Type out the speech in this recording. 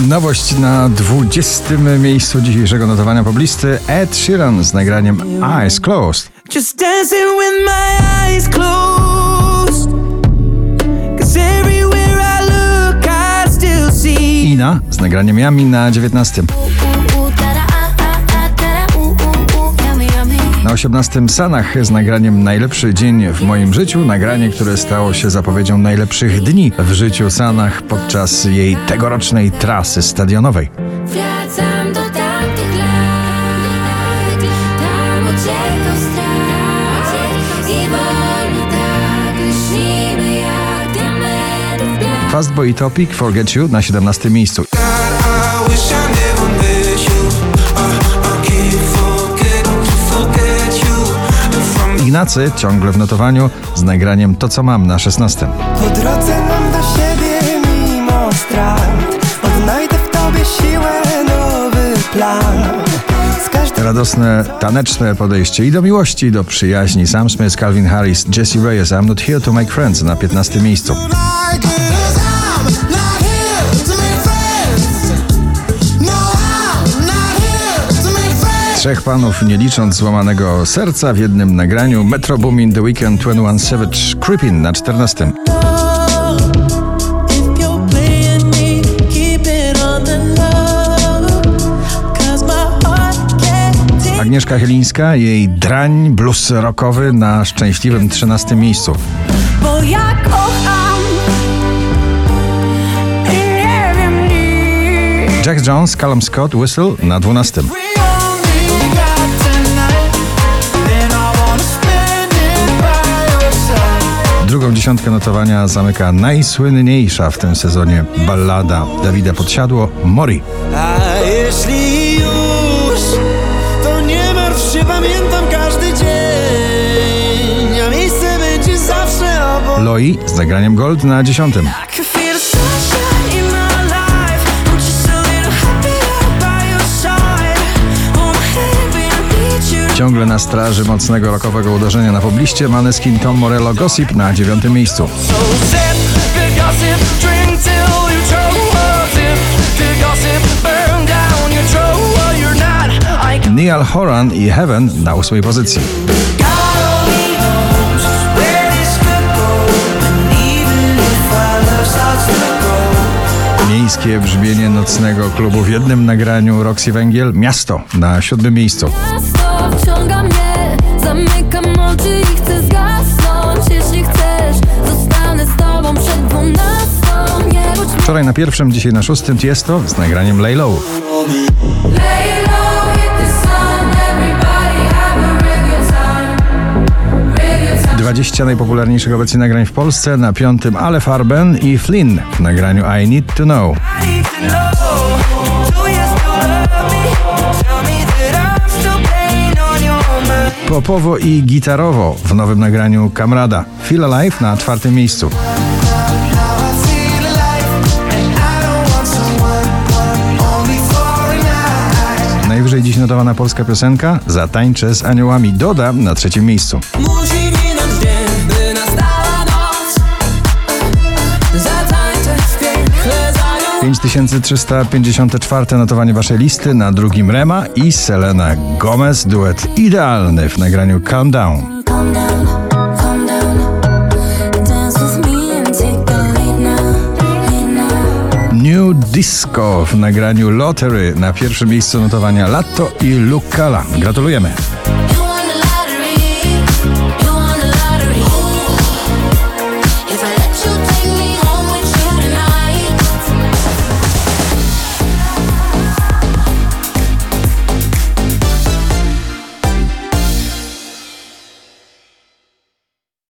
Nowość na 20. miejscu dzisiejszego notowania poblisty Ed Sheeran z nagraniem Eyes Closed. Just dancing with my eyes closed. Cause everywhere I look, I still see. Ina z nagraniem Yami na 19. Na 18 Sanach z nagraniem Najlepszy dzień w moim życiu, nagranie, które stało się zapowiedzią najlepszych dni w życiu Sanach podczas jej tegorocznej trasy stadionowej. Wracam do tamtych lat, tam uciekał strach i wolno tak lśnimy jak. Fastboy i Topic Forget You na 17 miejscu. I Ignacy ciągle w notowaniu z nagraniem To co mam na 16. Po drodze mam do siebie mimo strat Odnajdę w tobie siłę, nowy plan Radosne, taneczne podejście i do miłości, i do przyjaźni. Sam Smith, Calvin Harris, Jesse Reyes, I'm not here to make friends na 15 miejscu. Trzech panów, nie licząc złamanego serca w jednym nagraniu. Metro Boomin, The Weekend, 21 Savage, Creepin na 14. If you're playing me, keep it on the low. Cause my heart can't take Agnieszka Chylińska, jej drań, blues rockowy na szczęśliwym 13 miejscu. Bo ja kocham i nie wiem nic. Jack Jones, Callum Scott, Whistle na 12. Drugą dziesiątkę notowania zamyka najsłynniejsza w tym sezonie ballada Dawida Podsiadło, Mori. A jeśli już, to nie martw się, pamiętam każdy dzień A miejsce będzie zawsze obok Loi z nagraniem Gold na 10. Ciągle na straży mocnego rockowego uderzenia na pobliście Maneskin Tom Morello Gossip na 9 miejscu. Neil Horan i Heaven na 8 pozycji. Miejskie brzmienie nocnego klubu w jednym nagraniu Roxy Węgiel Miasto na 7 miejscu. Miasto wciąga mnie, zamykam oczy i chcę zgasnąć. Jeśli chcesz, zostanę z tobą przed dwunastą. Nie budź mnie. Wczoraj na pierwszym, dzisiaj na szóstym Tiesto z nagraniem Lay Low. Lay low, hit the sun. Everybody have a real good time. Real good time. 20 najpopularniejszych obecnie nagrań w Polsce, na piątym Ale Farben i Flynn w nagraniu I Need To Know. I need to know. Do you still love me? Popowo i gitarowo w nowym nagraniu Kamrada. Feel Alive na czwartym miejscu. Najwyżej dziś notowana polska piosenka Zatańczę z aniołami Doda na trzecim miejscu. 5354 notowanie waszej listy, na drugim Rema i Selena Gomez, duet idealny w nagraniu Calm Down. New Disco w nagraniu Lottery na pierwszym miejscu notowania Latto i Lucala. Gratulujemy.